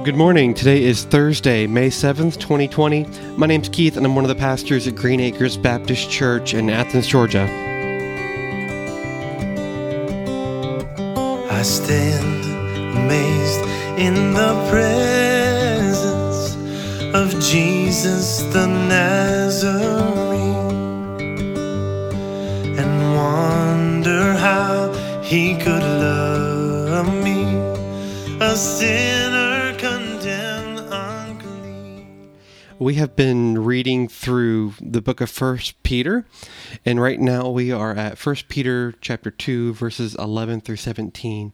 Well, good morning. Today is Thursday, May 7th, 2020. My name's Keith, and I'm one of the pastors at Green Acres Baptist Church in Athens, Georgia. I stand amazed in the presence of Jesus the Nazarene and wonder how he could love me, a sinner We have been reading through the book of First Peter, and right now we are at First Peter chapter 2 verses 11 through 17.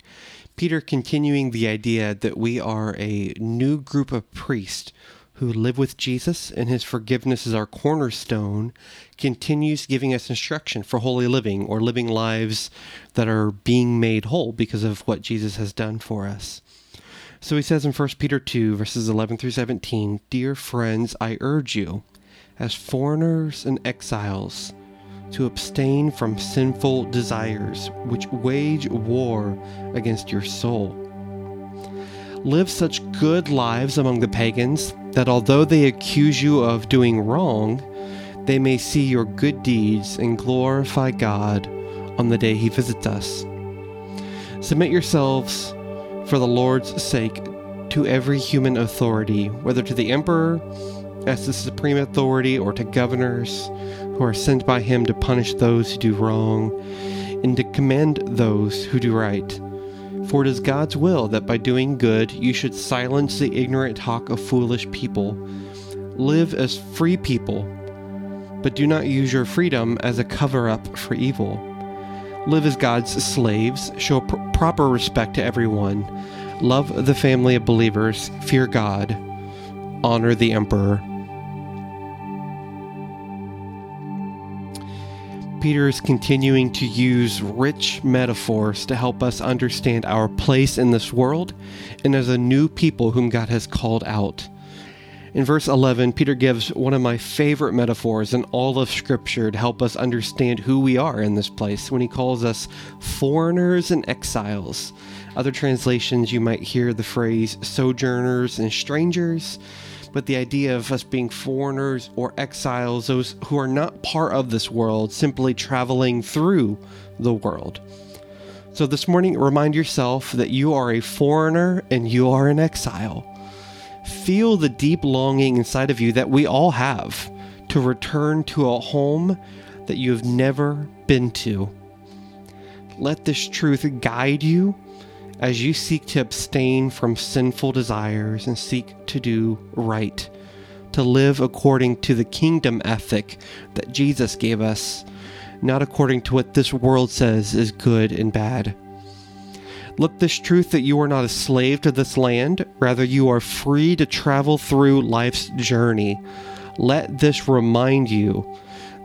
Peter continuing the idea that we are a new group of priests who live with Jesus and his forgiveness is our cornerstone, continues giving us instruction for holy living or living lives that are being made whole because of what Jesus has done for us. So he says in 1 Peter 2, verses 11 through 17 Dear friends, I urge you, as foreigners and exiles, to abstain from sinful desires which wage war against your soul. Live such good lives among the pagans that although they accuse you of doing wrong, they may see your good deeds and glorify God on the day he visits us. Submit yourselves for the Lord's sake to every human authority, whether to the emperor as the supreme authority or to governors who are sent by him to punish those who do wrong and to commend those who do right. For it is God's will that by doing good you should silence the ignorant talk of foolish people. Live as free people, but do not use your freedom as a cover up for evil. Live as God's slaves, show pr- proper respect to everyone, love the family of believers, fear God, honor the emperor. Peter is continuing to use rich metaphors to help us understand our place in this world and as a new people whom God has called out. In verse 11, Peter gives one of my favorite metaphors in all of Scripture to help us understand who we are in this place when he calls us foreigners and exiles. Other translations, you might hear the phrase sojourners and strangers but the idea of us being foreigners or exiles, those who are not part of this world, simply traveling through the world. So this morning, remind yourself that you are a foreigner and you are an exile. Feel the deep longing inside of you that we all have to return to a home that you have never been to. Let this truth guide you as you seek to abstain from sinful desires and seek to do right, to live according to the kingdom ethic that Jesus gave us, not according to what this world says is good and bad. Look this truth that you are not a slave to this land, rather, you are free to travel through life's journey. Let this remind you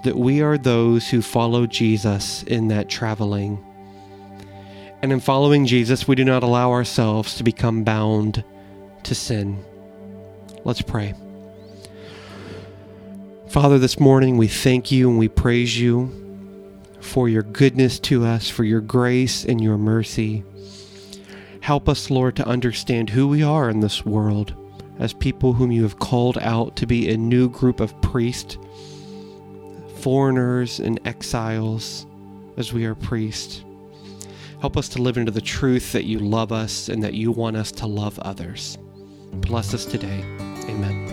that we are those who follow Jesus in that traveling. And in following Jesus, we do not allow ourselves to become bound to sin. Let's pray. Father, this morning we thank you and we praise you for your goodness to us, for your grace and your mercy. Help us, Lord, to understand who we are in this world as people whom you have called out to be a new group of priests, foreigners, and exiles as we are priests. Help us to live into the truth that you love us and that you want us to love others. Bless us today. Amen.